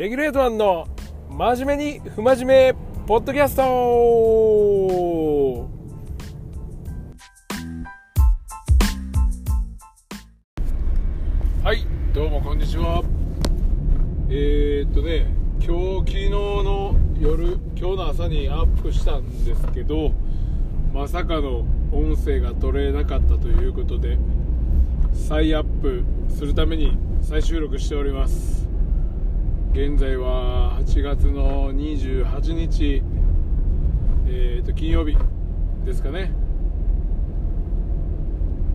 レギュレートマンの真面目に不真面目ポッドキャスト。はいどうもこんにちは。えー、っとね今日昨日の夜今日の朝にアップしたんですけどまさかの音声が取れなかったということで再アップするために再収録しております。現在は8月の28日、えー、と金曜日ですかね。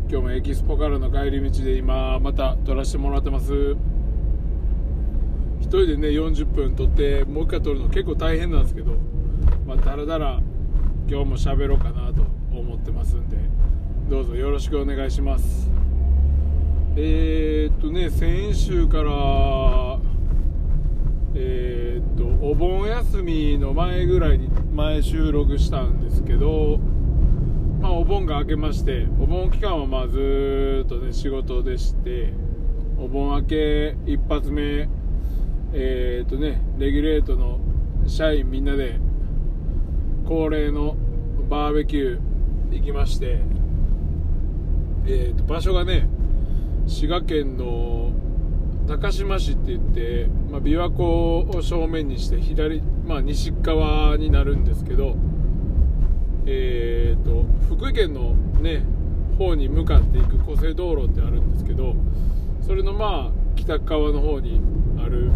今日もエキスポからの帰り道で今また撮らせてもらってます。一人でね40分撮ってもう一回撮るの結構大変なんですけどまあだらだら今日も喋ろうかなと思ってますんでどうぞよろしくお願いします。えー、っとね先週から、お盆休みの前ぐらいに前収録したんですけどまあお盆が明けましてお盆期間はまあずっとね仕事でしてお盆明け一発目えー、とねレギュレートの社員みんなで恒例のバーベキュー行きましてえー、と場所がね滋賀県の高島市って言って、まあ、琵琶湖を正面にして左、まあ、西側になるんですけど、えーと、福井県のね方に向かっていく湖西道路ってあるんですけどそれのまあ北側の方にある、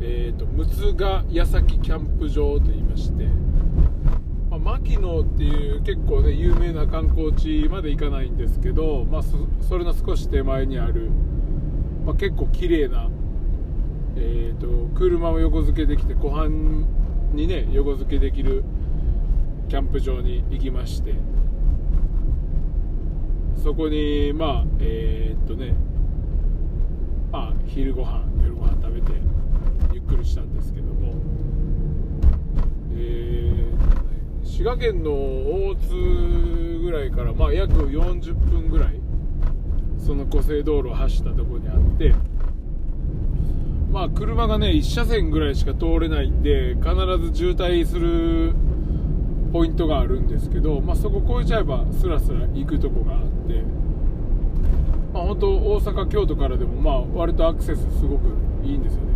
えーと、六ヶ矢崎キャンプ場といいまして、まあ、牧野っていう結構ね有名な観光地まで行かないんですけど、まあ、それの少し手前にあるまあ、結構綺麗な、えーと、車を横付けできて湖畔にね横付けできるキャンプ場に行きましてそこにまあえー、っとねまあ昼ご飯夜ご飯食べてゆっくりしたんですけども、えー、滋賀県の大津ぐらいからまあ約40分ぐらいその湖西道路を走ったところにあってまあ車がね1車線ぐらいしか通れないんで必ず渋滞するポイントがあるんですけど、まあ、そこ越えちゃえばスラスラ行くとこがあってまあ本当大阪京都からでもまあ割とアクセスすごくいいんですよね。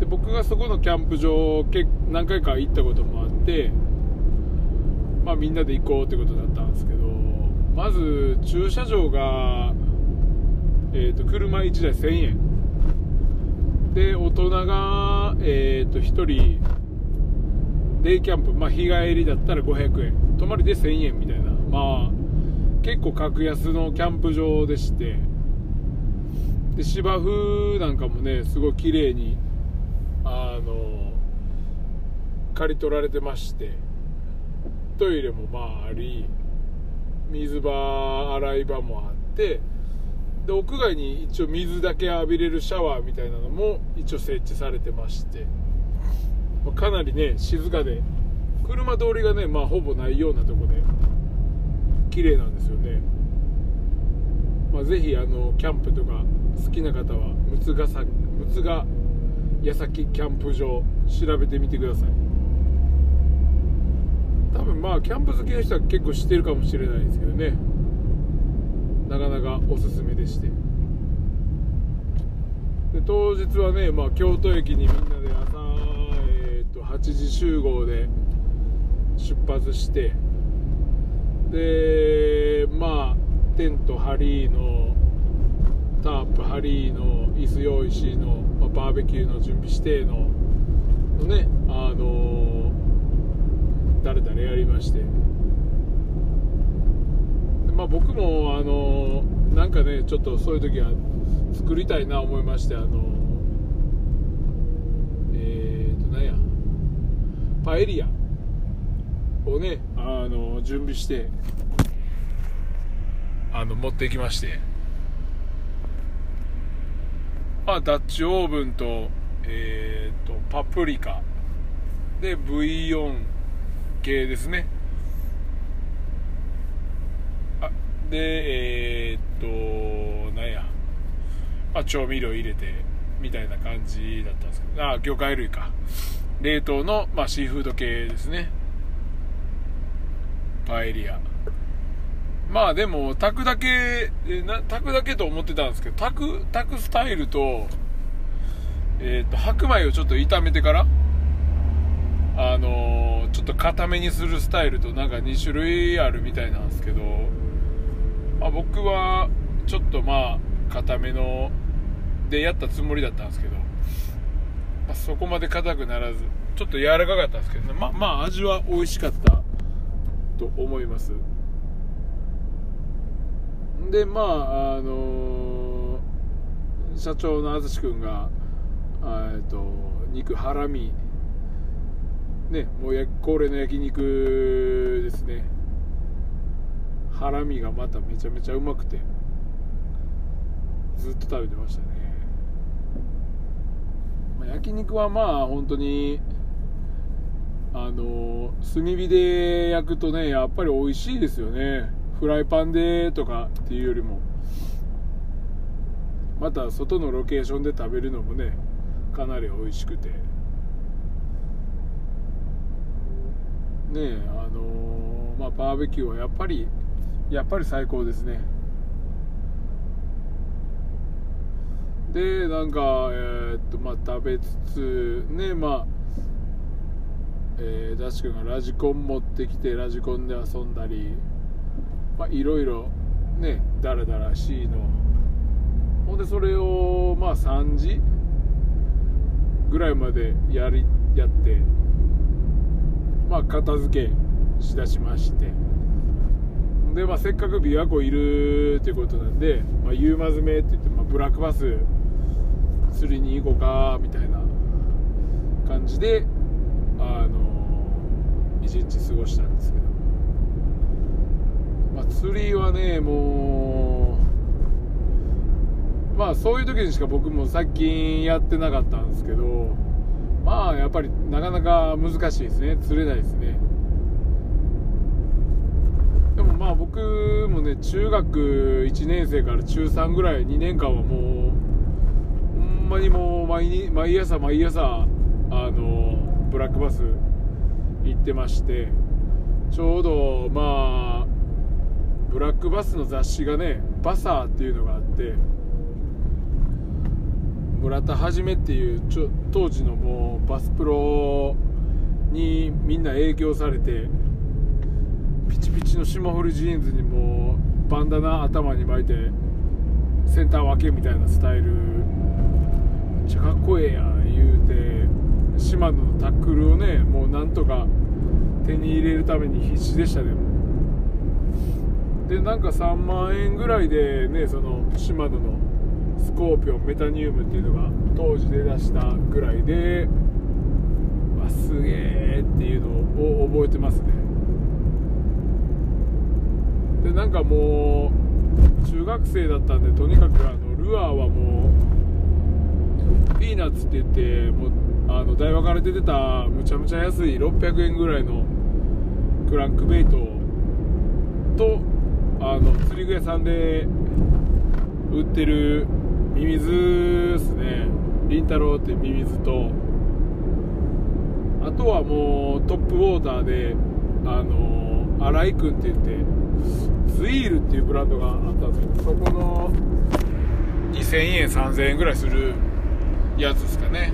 で僕がそこのキャンプ場何回か行ったこともあってまあみんなで行こうってことだったんですけどまず駐車場が、えーと、車1台1000円。で大人が、えーと、1人デイキャンプ、まあ、日帰りだったら500円。泊まりで1000円みたいな。まあ結構格安のキャンプ場でして。で芝生なんかもねすごい綺麗にあの刈り取られてまして。トイレもまああり。水場洗い場もあってで屋外に一応水だけ浴びれるシャワーみたいなのも一応設置されてましてまかなりね静かで車通りがねまあほぼないようなとこで綺麗なんですよね、まあ、ぜひあのキャンプとか好きな方は六ヶ六ヶ矢崎キャンプ場調べてみてください。多分まあキャンプ好きの人は結構知ってるかもしれないですけどね。なかなかおすすめでして。で当日はね、まあ、京都駅にみんなで朝、えー、と8時集合で出発して。でまあテント張りのタープ張りの椅子用意しの、まあ、バーベキューの準備してののねあのー誰々やりまして。まあ僕もあのなんかねちょっとそういう時は作りたいな思いましてあのえっ、ー、と何や。パエリアをねあの準備してあの持ってきまして。まあダッチオーブンとえっ、ー、とパプリカ。でブイヨン。系ですね。あでえー、っとなんや、まあ、調味料入れてみたいな感じだったんですけど。あ魚介類か。冷凍の、まあ、シーフード系ですね。パエリア。まあでも炊くだけ炊くだけと思ってたんですけど炊く炊くスタイルと,、えーと、白米をちょっと炒めてからあのー、ちょっと固めにするスタイルとなんか2種類あるみたいなんですけど、まあ、僕はちょっとまあ固めのでやったつもりだったんですけど、まあ、そこまで硬くならずちょっと柔らかかったんですけどね。ままあ味は美味しかったと思います。でまああのー、社長の淳君がえっと肉ハラミねもう恒例の焼肉ですね。ハラミがまためちゃめちゃうまくてずっと食べてましたね、まあ、焼肉はまあ本当にあの炭火で焼くとねやっぱり美味しいですよね。フライパンでとかっていうよりも。また外のロケーションで食べるのもねかなり美味しくて。ねあのー、まあバーベキューはやっぱりやっぱり最高ですね。でなんかえー、っとまあ食べつつねまあえー、ダッシュ君がラジコン持ってきてラジコンで遊んだりまあいろいろねだらだらしいの。ほんでそれをまあ3時ぐらいまでやりやって。まあ片付けしだしまして。でまあせっかく琵琶湖いるっていうことなんで、まあ、夕間詰めって言って、まあ、ブラックバス釣りに行こうかみたいな感じであの一日過ごしたんですけど、まあ、釣りはねもうまあそういう時にしか僕も最近やってなかったんですけどまあやっぱりなかなか難しいですね。釣れないですね。でもまあ僕もね中学1年生から中3ぐらい2年間はもうほんまにもう毎毎朝毎朝あのブラックバス行ってましてちょうどまあブラックバスの雑誌がねバサーっていうのがあって村田はじめっていうちょ当時のもうバスプロにみんな影響されてピチピチの霜降りジーンズにもうバンダナ頭に巻いてセンター分けみたいなスタイル。めっちゃかっこええやん言うて島野のタックルをねもうなんとか手に入れるために必死でしたね。でなんか3万円ぐらいでねその島野のコーピオンメタニウムっていうのが当時で出したぐらいでわすげえっていうのを覚えてますね。でなんかもう中学生だったんでとにかくあのルアーはもうピーナッツって言ってもうあの台湾から出てたむちゃむちゃ安い600円ぐらいのクランクベイトとあの釣り具屋さんで売ってるミミズですね。りんたろうってミミズとあとはもうトップウォーターであの新井君って言ってズイールっていうブランドがあったんですけどそこの2000円3000円ぐらいするやつですかね。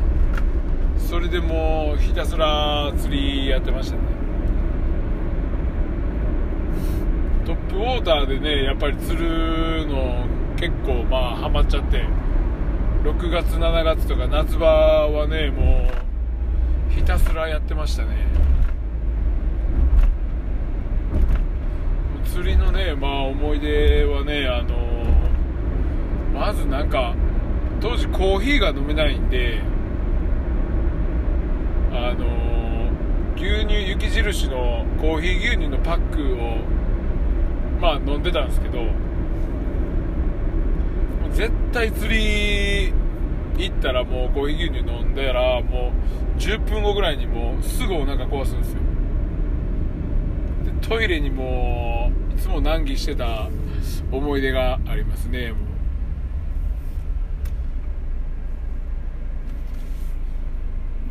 それでもうひたすら釣りやってましたね。トップウォーターでねやっぱり釣るの結構まあハマっちゃって6月7月とか夏場はねもうひたすらやってましたね。釣りのねまあ思い出はねあのまずなんか当時コーヒーが飲めないんであの牛乳雪印のコーヒー牛乳のパックをまあ飲んでたんですけど絶対釣り行ったらもうコーヒー牛乳飲んだらもう10分後ぐらいにもうすぐお腹壊すんですよ。でトイレにもいつも難儀してた思い出がありますねも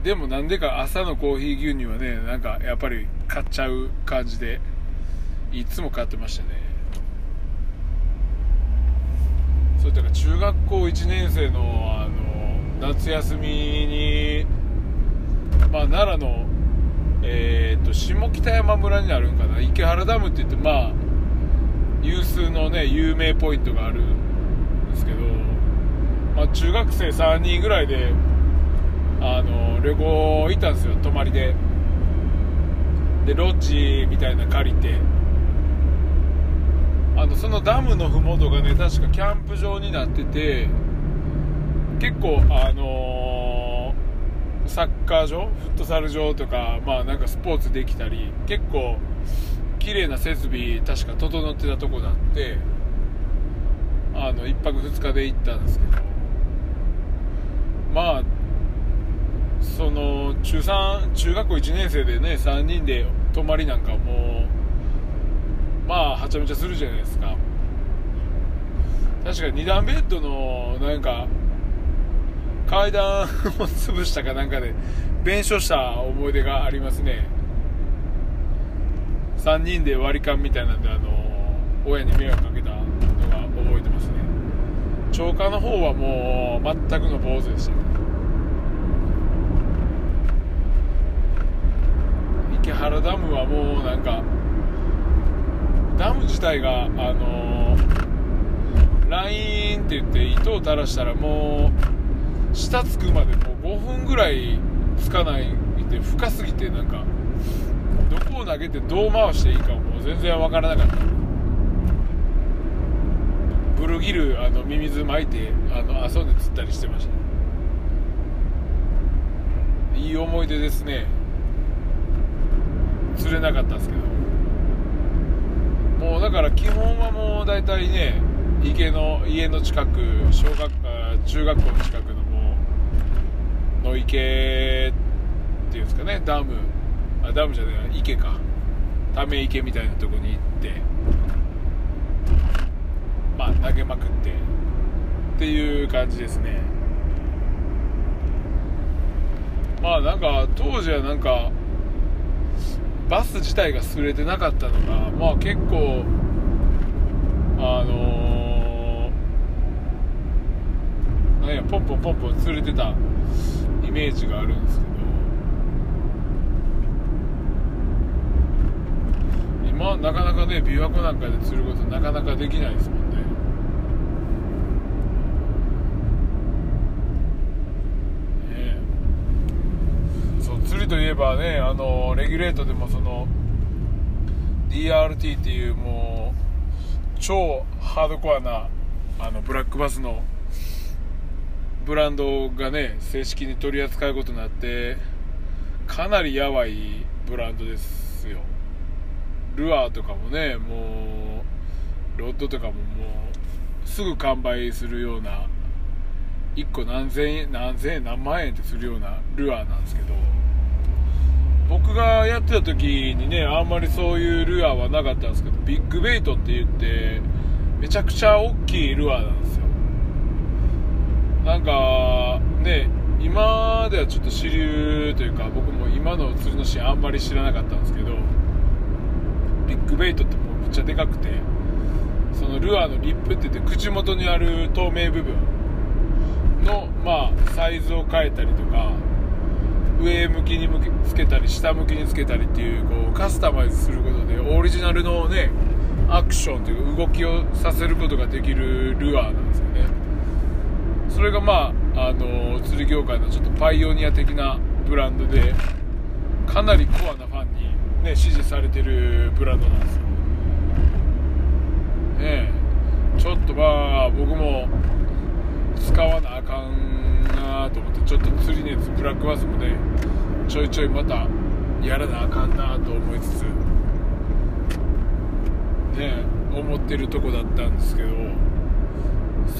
でもなんでか朝のコーヒー牛乳はねなんかやっぱり買っちゃう感じでいつも買ってましたね。そうだから中学校1年生のあの夏休みにまあ奈良のえー、と下北山村になるんかな池原ダムって言ってまあ有数のね有名ポイントがあるんですけど、まあ、中学生3人ぐらいであの旅行行ったんですよ泊まりで。でロッジみたいな借りて。あのそのダムの麓がね確かキャンプ場になってて結構あのー、サッカー場フットサル場とかまあなんかスポーツできたり結構綺麗な設備確か整ってたとこだってあの1泊2日で行ったんですけど。まあその中3中学校1年生でね3人で泊まりなんかもうまあはちゃめちゃするじゃないですか。確か2段ベッドのなんか階段を潰したかなんかで弁償した思い出がありますね。3人で割り勘みたいなんであの親に迷惑かけたのが覚えてますね。超過の方はもう全くの坊主でした。池原ダムはもうなんかダム自体があのラインって言って糸を垂らしたらもう下つくまでもう5分ぐらいつかないで深すぎてなんかどこを投げてどう回していいかもう全然わからなかった。ブルギルあのミミズ巻いてあの遊んで釣ったりしてました。いい思い出ですね。釣れなかったんですけど。もうだから基本はもう大体ね池の家の近く小学中学校の近くのもうの池っていうんですかねダム。あダムじゃない池か。ため池みたいなとこに行ってまあ投げまくってっていう感じですね。まあなんか当時はなんかバス自体が優れてなかったのがまあ結構あのー、なんやポンポンポンポン釣れてたイメージがあるんですけど。今なかなかね琵琶湖なんかで釣ることなかなかできないですもんねそう釣りといえばねあのレギュレートでもその DRT っていうもう超ハードコアなあのブラックバスのブランドがね正式に取り扱うことになってかなりやばいブランドですよ。ルアーとかもねもうロッドとかももうすぐ完売するような1個何千円何千円何万円ってするようなルアーなんですけど。僕がやってた時にねあんまりそういうルアーはなかったんですけどビッグベイトって言ってめちゃくちゃ大きいルアーなんですよ。なんかね今ではちょっと主流というか僕も今の釣りのシーンあんまり知らなかったんですけどビッグベイトってもうめっちゃでかくてそのルアーのリップって言って口元にある透明部分のまあサイズを変えたりとか上向きに向けつけたり下向きにつけたりっていうこうカスタマイズすることでオリジナルのねアクションというか動きをさせることができるルアーなんですよねそれがまああの釣り業界のちょっとパイオニア的なブランドでかなりコアなファンにね、支持されてるブランドなんですよ。ねちょっとまあ僕も使わなあかんなと思ってちょっと釣り熱ブラックバスもねちょいちょいまたやらなあかんなと思いつつね思ってるとこだったんですけど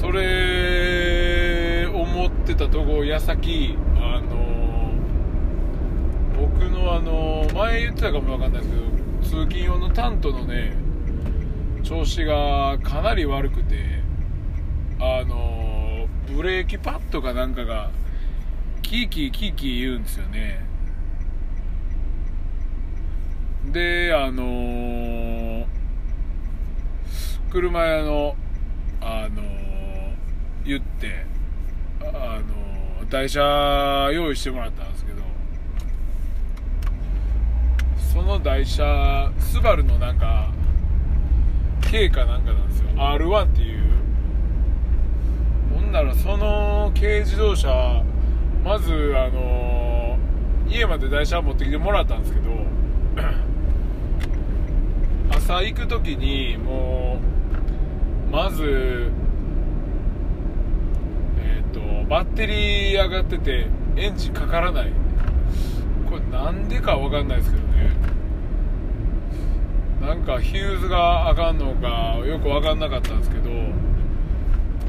それ思ってたとこ矢先あの僕のあの前言ってたかもわかんないですけど通勤用のタントのね調子がかなり悪くてあのブレーキパッドかなんかがキーキーキーキー言うんですよね。であのー、車屋のあのー、言ってあのー、台車用意してもらったんですけどその台車スバルのなんか K かなんかなんですよ。R1 っていうほんならその軽自動車まずあの家まで台車持ってきてもらったんですけど 朝行く時にもうまずえっ、ー、とバッテリー上がっててエンジンかからない。これなんでか分かんないですけどね。なんかヒューズがあかんのかよく分かんなかったんですけど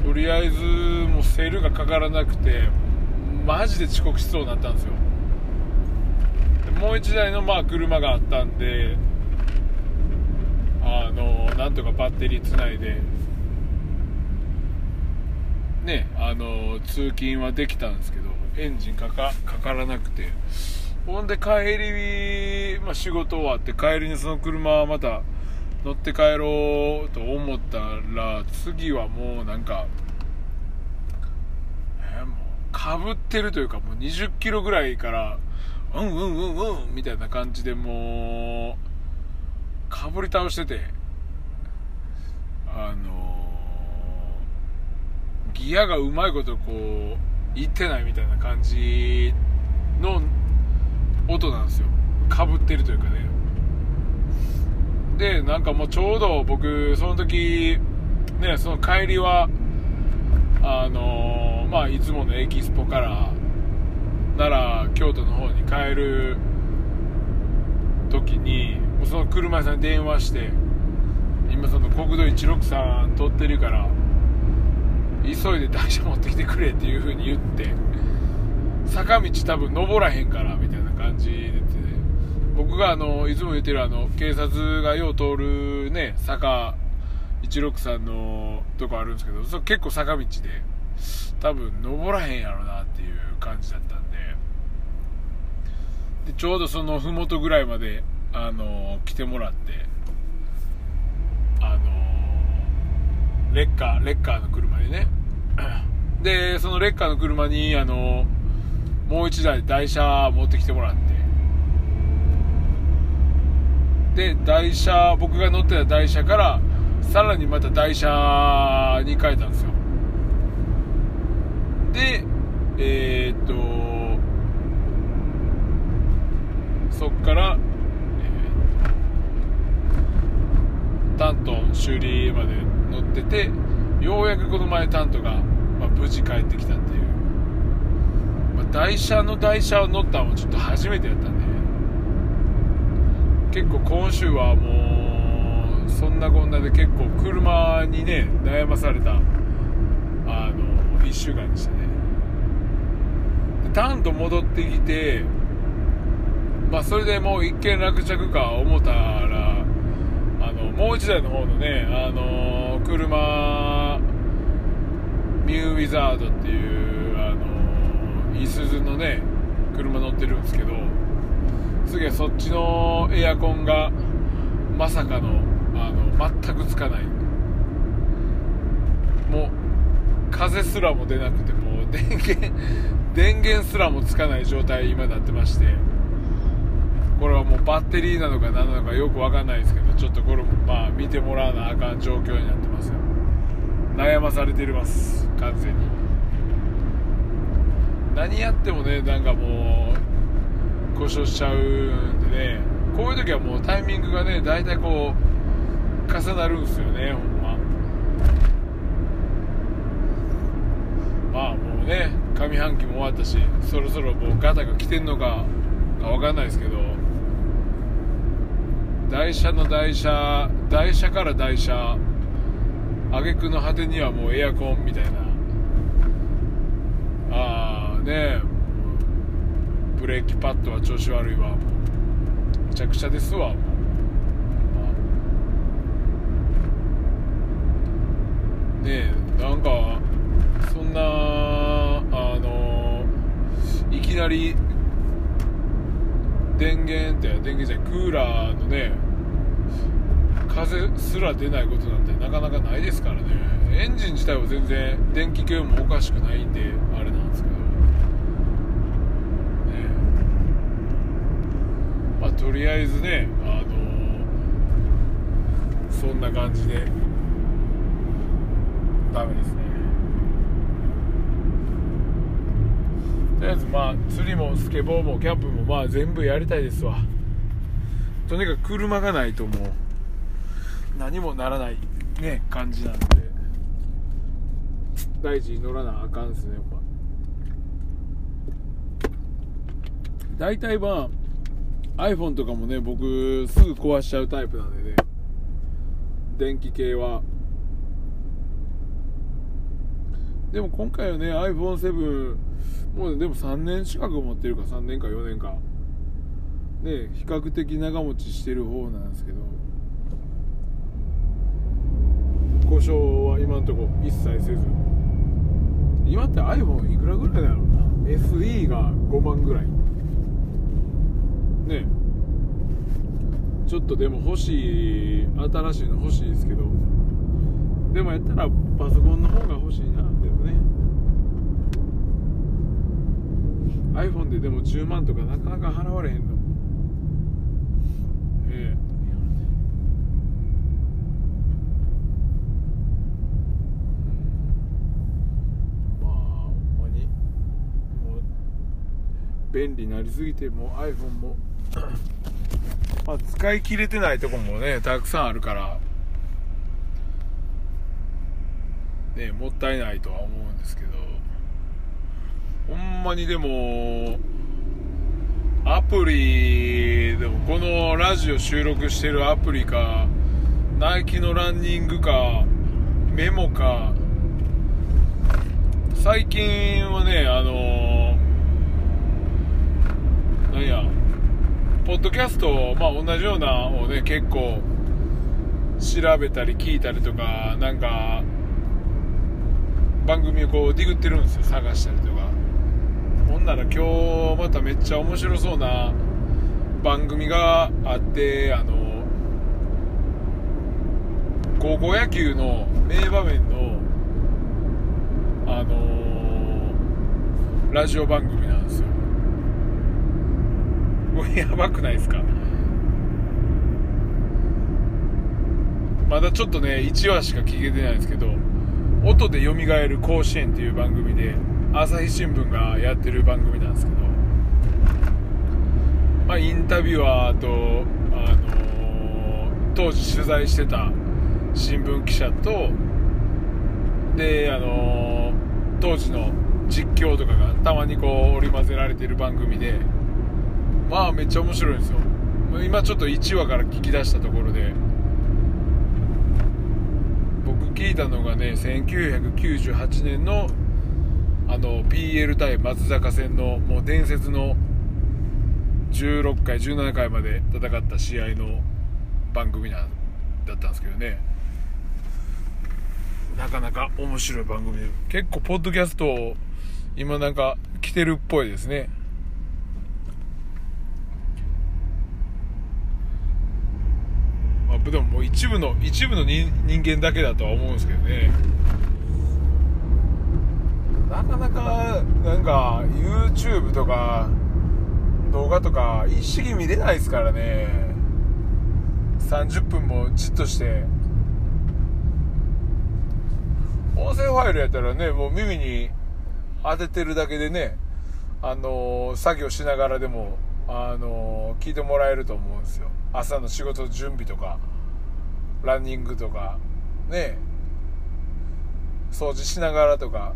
とりあえずもうセールがかからなくてマジで遅刻しそうになったんですよ。もう1台のまあ車があったんであのなんとかバッテリーつないでねあの通勤はできたんですけどエンジンかかかからなくて。ほんで帰り、まあ、仕事終わって帰りにその車はまた乗って帰ろうと思ったら次はもうなんかえー、もうかぶってるというかもう20キロぐらいからうんうんうんうんみたいな感じでもうかぶり倒しててあのー、ギアがうまいことこういってないみたいな感じの音なんですよ。かぶってるというかね。でなんかもうちょうど僕その時ねその帰りはあのー、まあいつものエキスポから奈良京都の方に帰る時にもうその車屋さんに電話して今その国道163通ってるから急いで台車持ってきてくれっていう風に言って坂道多分登らへんからみたいな感じで、僕があのいつも言ってるあの警察がよう通るね坂163のとこあるんですけどそ結構坂道で多分登らへんやろなっていう感じだったんで。でちょうどその麓ぐらいまであの来てもらってあのレッカーレッカーの車にね。でそのレッカーの車にあのもう一台台車持ってきてもらって。で台車僕が乗ってた台車からさらにまた台車に変えたんですよ。でえー、っとそっからタント修理まで乗っててようやくこの前タントが、まあ、無事帰ってきたっていう、まあ、台車の台車を乗ったのもちょっと初めてやったんで。結構今週はもうそんなこんなで結構車にね悩まされたあの1週間でしたね。でタント戻ってきてまあそれでもう一見落着か思ったらあのもう一台の方のね、あの、車、ミューウィザードっていう、あのー、イスズのね、車乗ってるんですけど、次はそっちのエアコンが、まさかの、あの、全くつかない。もう、風すらも出なくて、もう電源、電源すらもつかない状態今なってまして、これはもうバッテリーなのか何なのかよく分かんないですけどちょっとこれまあ見てもらわなあかん状況になってます。よ悩まされてます。完全に。何やってもねなんかもう故障しちゃうんでねこういう時はもうタイミングがね大体こう重なるんですよねほんま。まあもうね上半期も終わったしそろそろもうガタが来てんのかか分かんないですけど台車の台車台車から台車挙句の果てにはもうエアコンみたいな。ああねえブレーキパッドは調子悪いわ。めちゃくちゃですわ。もう、ねえなんかそんなあの生きなり電源って電源じゃないクーラーのね風すら出ないことなんてなかなかないですからね。エンジン自体は全然電気系もおかしくないんであれなんですけどねまあとりあえずねあのそんな感じでダメですね。とりあえずまあ釣りもスケボーもキャンプもまあ全部やりたいですわ。とにかく車がないともう何もならないね感じなんで。大事に乗らなあかんっすねやっぱ。大体まあ iPhone とかもね僕すぐ壊しちゃうタイプなんでね。電気系は。でも今回はね iPhone7 もうでも3年近く持ってるか3年か4年か。ね比較的長持ちしてる方なんですけど。故障は今んとこ一切せず。今って iPhone いくらぐらいだろうな？SE が5万ぐらいねちょっとでも欲しい新しいの欲しいですけどでもやったらパソコンの方が欲しいなでもね。iPhone ででも10万とかなかなか払われへんのええ。まあほんまにもう便利になりすぎてもう iPhone もまあ使い切れてないとこもねたくさんあるから。ねもったいないとは思うんですけど。ほんまにでもアプリでもこのラジオ収録してるアプリかナイキのランニングかメモか最近はねあのなんやポッドキャストまあ同じようなをね結構調べたり聞いたりとかなんか番組をこうディグってるんですよ探したりとか。ほんなら今日まためっちゃ面白そうな番組があってあの高校野球の名場面のあのラジオ番組なんですよ。こ れやばくないですか？まだちょっとね1話しか聞けてないんですけど「音でよみがえる甲子園」っていう番組で朝日新聞がやってる番組なんですけど、まあ、インタビュアーと、あのー当時取材してた新聞記者とで、あのー当時の実況とかがたまにこう織り交ぜられてる番組でまあめっちゃ面白いですよ。今ちょっと1話から聞き出したところで。僕聞いたのがね1998年のあの PL 対松坂戦のもう伝説の16回17回まで戦った試合の番組なんだったんですけどね。なかなか面白い番組で結構ポッドキャスト今なんか来てるっぽいですね。でももう一部の一部の人人間だけだとは思うんですけどね。なかなかなんか YouTube とか動画とか一式見れないですからね。30分もじっとして。音声ファイルやったらねもう耳に当ててるだけでねあのー作業しながらでもあの聞いてもらえると思うんですよ。朝の仕事準備とかランニングとかね。掃除しながらとか。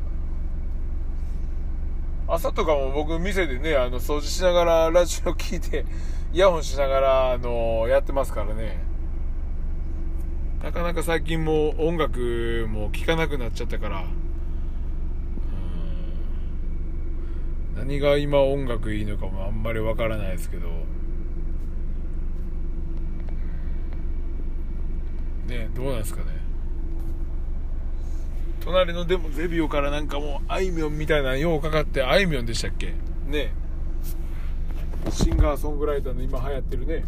朝とかも僕店でねあの掃除しながらラジオ聞いて イヤホンしながら、あのやってますからね。なかなか最近も音楽も聴かなくなっちゃったからうん何が今音楽いいのかもあんまりわからないですけど。ねどうなんですかね。隣のでもゼビオからなんかもうあいみょんみたいなようかかってあいみょんでしたっけ？ね。シンガーソングライターの今流行ってるね。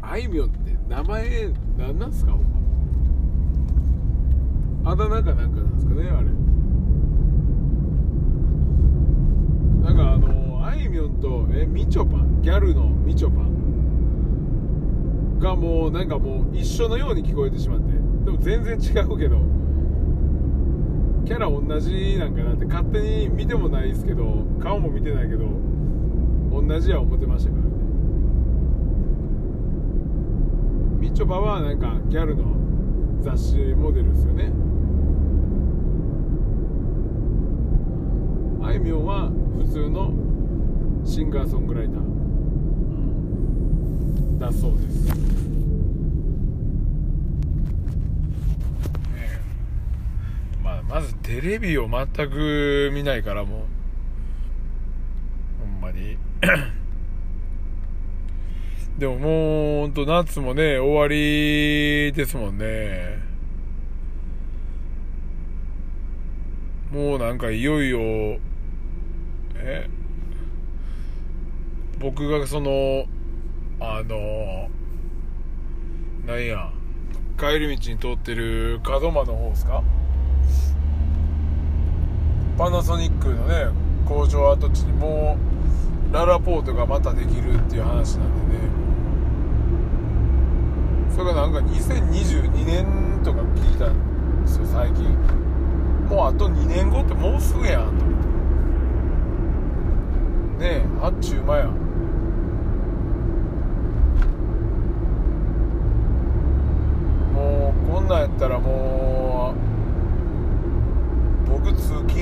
あいみょんって名前何なんすか？あだ名かなんかなんですかねあれ。なんかあのあいみょんとえみちょぱギャルのみちょぱがもうなんかもう一緒のように聞こえてしまって。でも全然違うけどキャラ同じなんかなって勝手に見てもないですけど顔も見てないけど同じや思ってましたからね。みちょぱはなんかギャルの雑誌モデルですよね。あいみょんは普通のシンガーソングライター。だそうです、ええ。まあ、まずテレビを全く見ないからもう。ほんまに。でももうほんと夏もね終わりですもんね。もうなんかいよいよえ僕がそのあのなんや帰り道に通ってる門真の方ですか？パナソニックのね工場跡地にもうララポートがまたできるっていう話なんでね。それがなんか2022年とか聞いたんですよ最近。もうあと2年後ってもうすぐやんと思って。ねえあっちゅう間や。もうこんなんやったらもう僕通勤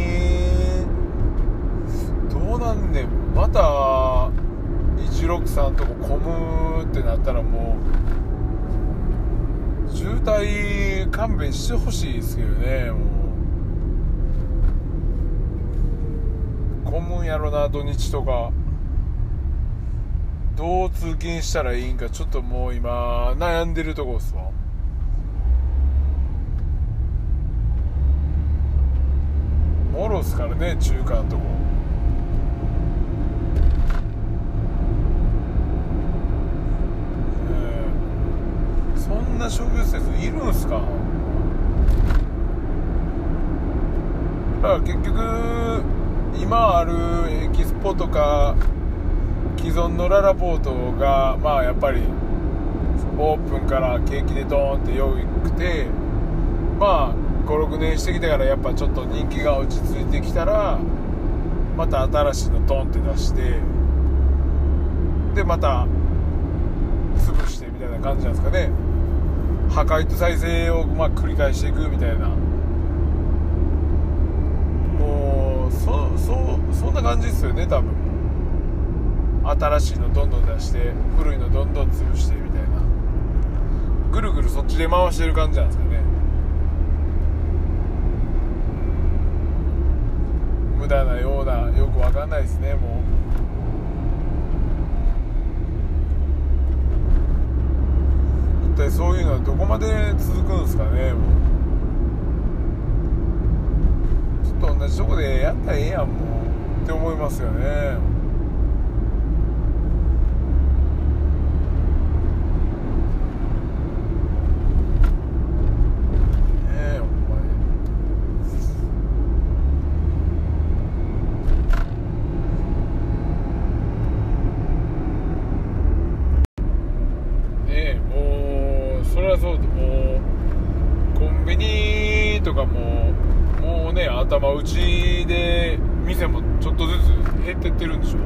どうなんねんまた163とこ混むってなったらもう渋滞勘弁してほしいですけどねもう。混むんやろな土日とか。どう通勤したらいいんかちょっともう今悩んでるとこっすわ。もろっすからね中間とこ。ええそんな商業施設いるんすか？だから結局今あるエキスポとか既存のララポートがまあやっぱりオープンから景気でドーンって良くてまあ56年してきてからやっぱちょっと人気が落ち着いてきたらまた新しいのドンって出してでまた潰してみたいな感じなんですかね。破壊と再生をまあ繰り返していくみたいなもうそそそんな感じですよね多分。新しいのどんどん出して古いのどんどん潰してみたいな。ぐるぐるそっちで回してる感じなんですかね。無駄なようなよくわかんないですねもう。一体そういうのはどこまで続くんですかねもうちょっと同じとこでやったらええやんもうって思いますよね。ねえほんまに。ねえもうそれはそうもうコンビニとかももうね頭打ちで店もちょっとずつ減ってってるんでしょ。う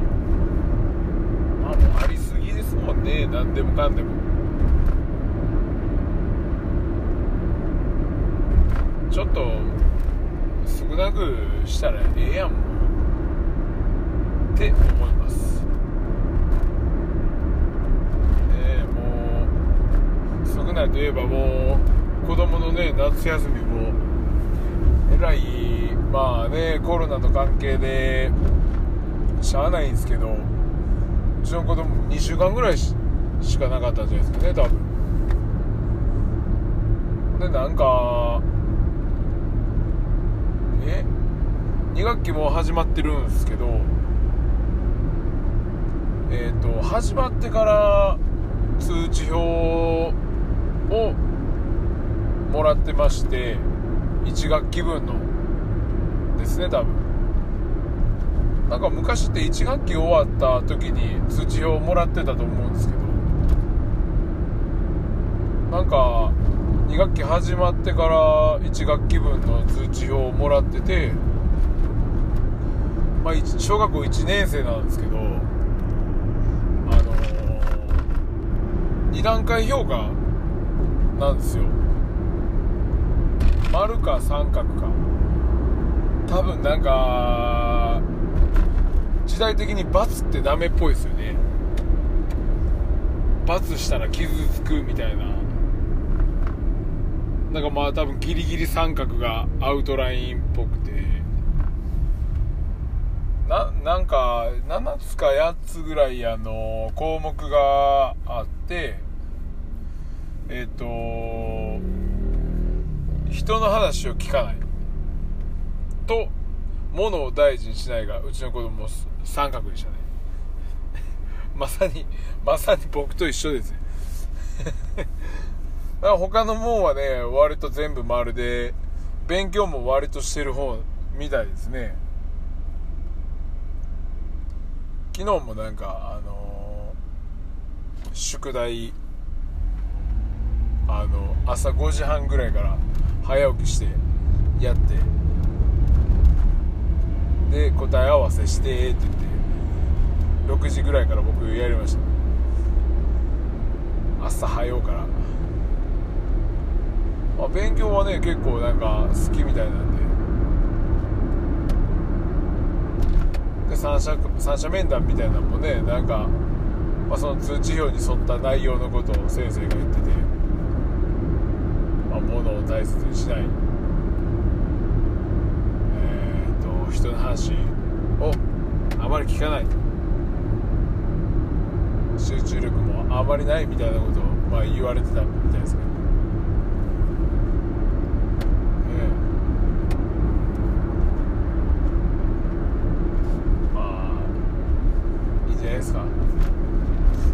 まあもうありすぎですもんね。何でもかんでも。ちょっと少なくしたらええやんもう。って思います。ねえもう少ないといえばもう子供のね夏休みえらいまあねコロナの関係でしゃあないんですけどうちの子供2週間ぐらいししかなかったんじゃないですかね多分。でなんかえ？2学期も始まってるんですけどえっ、と始まってから通知表をもらってまして1学期分のですね多分。なんか昔って1学期終わった時に通知表をもらってたと思うんですけど。なんか2学期始まってから1学期分の通知表をもらってて、まあ、小学校1年生なんですけどあのー、2段階評価なんですよ。丸か三角か。多分なんか時代的に罰ってダメっぽいですよね。罰したら傷つくみたいな。なんかまあ多分ギリギリ三角がアウトラインっぽくて。ななんか7つか8つぐらいあの項目があってえっ、ー、と人の話を聞かない。と物を大事にしないがうちの子供三角でしたね。まさにまさに僕と一緒です。ねだから他のもんはね割と全部丸で勉強も割としてる方みたいですね。昨日もなんかあのー、宿題あの朝5時半ぐらいから早起きしてやって。で答え合わせしてって言って。6時ぐらいから僕やりました。朝早うから、まあ、勉強はね結構なんか好きみたいなんで。で三者三者面談みたいなのもねなんか、まあ、その通知表に沿った内容のことを先生が言ってて、大切にしない。人の話をあまり聞かない。集中力もあまりないみたいなことを、まあ、言われてたみたいですけど、まあいいんじゃないですか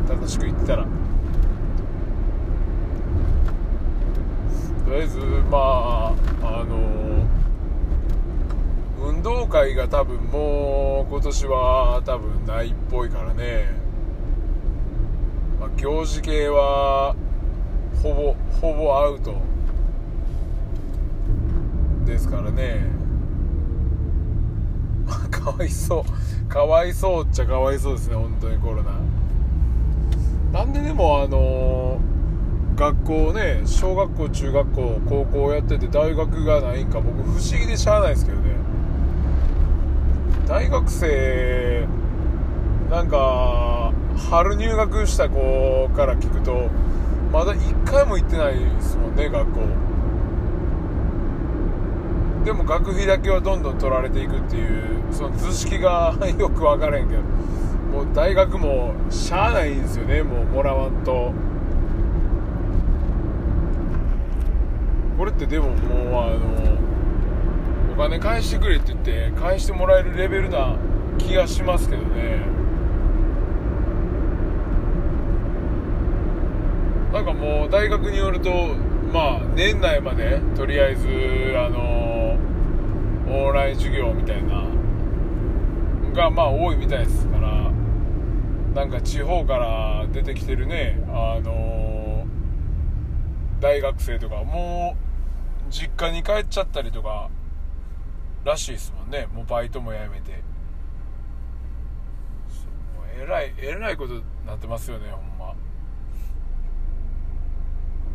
楽しく言ってたらとりあえずまああの運動会が多分もう今年は多分ないっぽいかね、まあ、行事系はほぼほぼアウトですからね。まあ かわいそう。かわいそうっちゃかわいそうですね本当にコロナ。なんででもあの、学校ね小学校中学校高校やってて大学がないんか僕不思議でしゃあないですけどね。大学生なんか春入学した子から聞くとまだ1回も行ってないですもんね学校。でも学費だけはどんどん取られていくっていうその図式がよく分からへんけどもう大学もしゃあないんですよねもうもらわんと。これってでももうあのお金返してくれって言って返してもらえるレベルな気がしますけどね。なんかもう大学によるとまあ年内までとりあえずあのオンライン授業みたいながまあ多いみたいですからなんか地方から出てきてるねあの大学生とかもう実家に帰っちゃったりとからしいですもんね。もうバイトもやめて。えらいえらいことになってますよねほんま。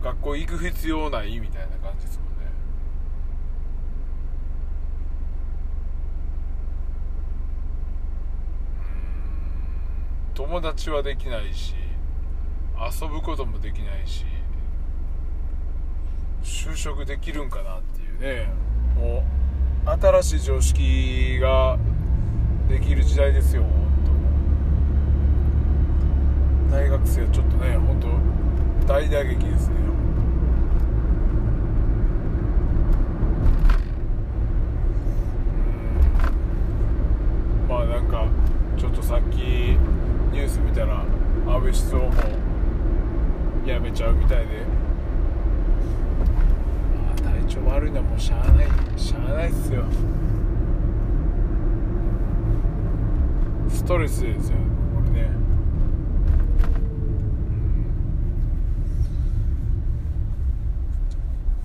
学校行く必要ないみたいな感じですもんね。うん。友達はできないし遊ぶこともできないし就職できるんかなっていうね。もう新しい常識ができる時代ですよ本当。大学生はちょっとね本当大打撃ですね。なんかちょっとさっきニュース見たら安倍首相も辞めちゃうみたいで、まあ、体調悪いのはもうしゃあないしゃあないっすよ。ストレスですよこれね。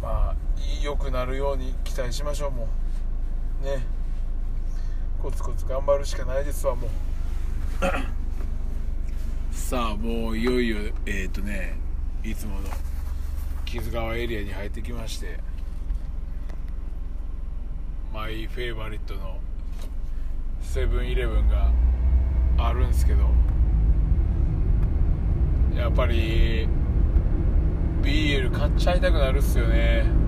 まあ良くなるように期待しましょうもう。ね。コツコツ頑張るしかないですわもう。さあもういよいよえっ、ー、とねいつもの木津川エリアに入ってきましてマイフェイバリットのセブンイレブンがあるんですけどやっぱりビール買っちゃいたくなるっすよね。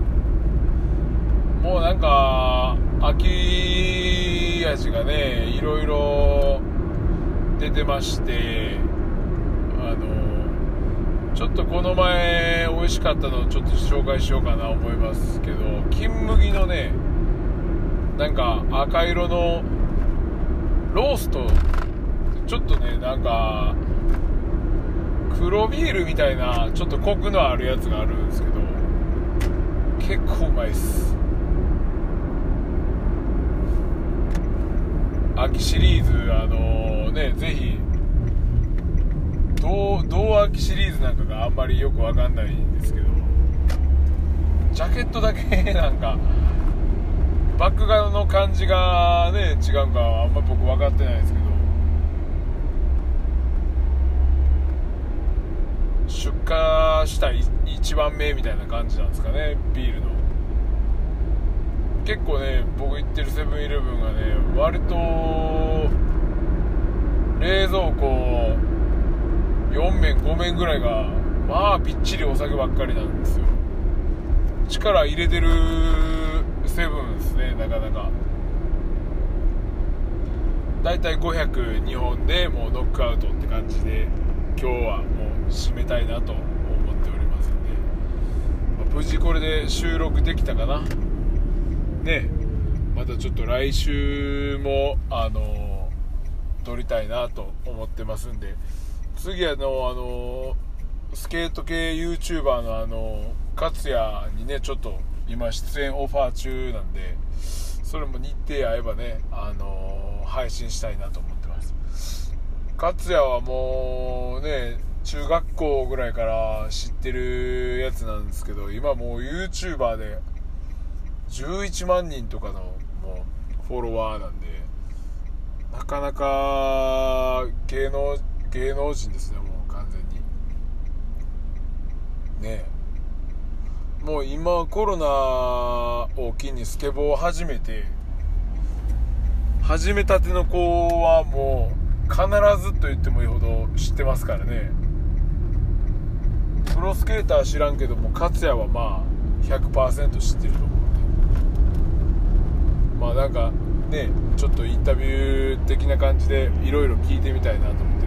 もうなんか秋味がねいろいろ出てましてあのちょっとこの前美味しかったのをちょっと紹介しようかな思いますけど金麦のねなんか赤色のローストちょっとねなんか黒ビールみたいなちょっとコクのあるやつがあるんですけど結構うまいっす。秋シリーズあのー、ねぜひ同秋シリーズなんかがあんまりよくわかんないんですけどジャケットだけなんかバック側の感じがね違うかあんまり僕分かってないですけど出荷した1番目みたいな感じなんですかねビールの。結構ね僕行ってるセブンイレブンがね割と冷蔵庫4面5面ぐらいがまあびっちりお酒ばっかりなんですよ。力入れてるセブンですねなかなか。だいたい5002本でもうノックアウトって感じで今日はもう締めたいなと思っておりますんで、まあ、無事これで収録できたかな。ねまたちょっと来週もあの撮りたいなと思ってますんで。次あのあのスケート系 YouTuber のあの勝也にねちょっと今出演オファー中なんでそれも日程合えばねあの配信したいなと思ってます。勝也はもうね中学校ぐらいから知ってるやつなんですけど今もう YouTuber で11万人とかのもうフォロワーなんでなかなか芸能芸能人ですねもう完全に。ねえ。もう今コロナを機にスケボーを始めて始めたての子はもう必ずと言ってもいいほど知ってますからね。プロスケーター知らんけども勝也はまあ100%知ってると思う。まあなんかねちょっとインタビュー的な感じでいろいろ聞いてみたいなと思って。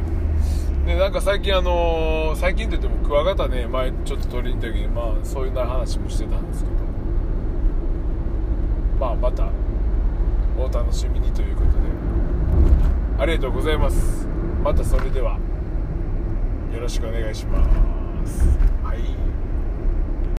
でなんか最近あのー、最近って言ってもクワガタね前ちょっと取りに行った時にまあそういうな話もしてたんですけど。まあまたお楽しみにということで。ありがとうございます。またそれではよろしくお願いします。はい。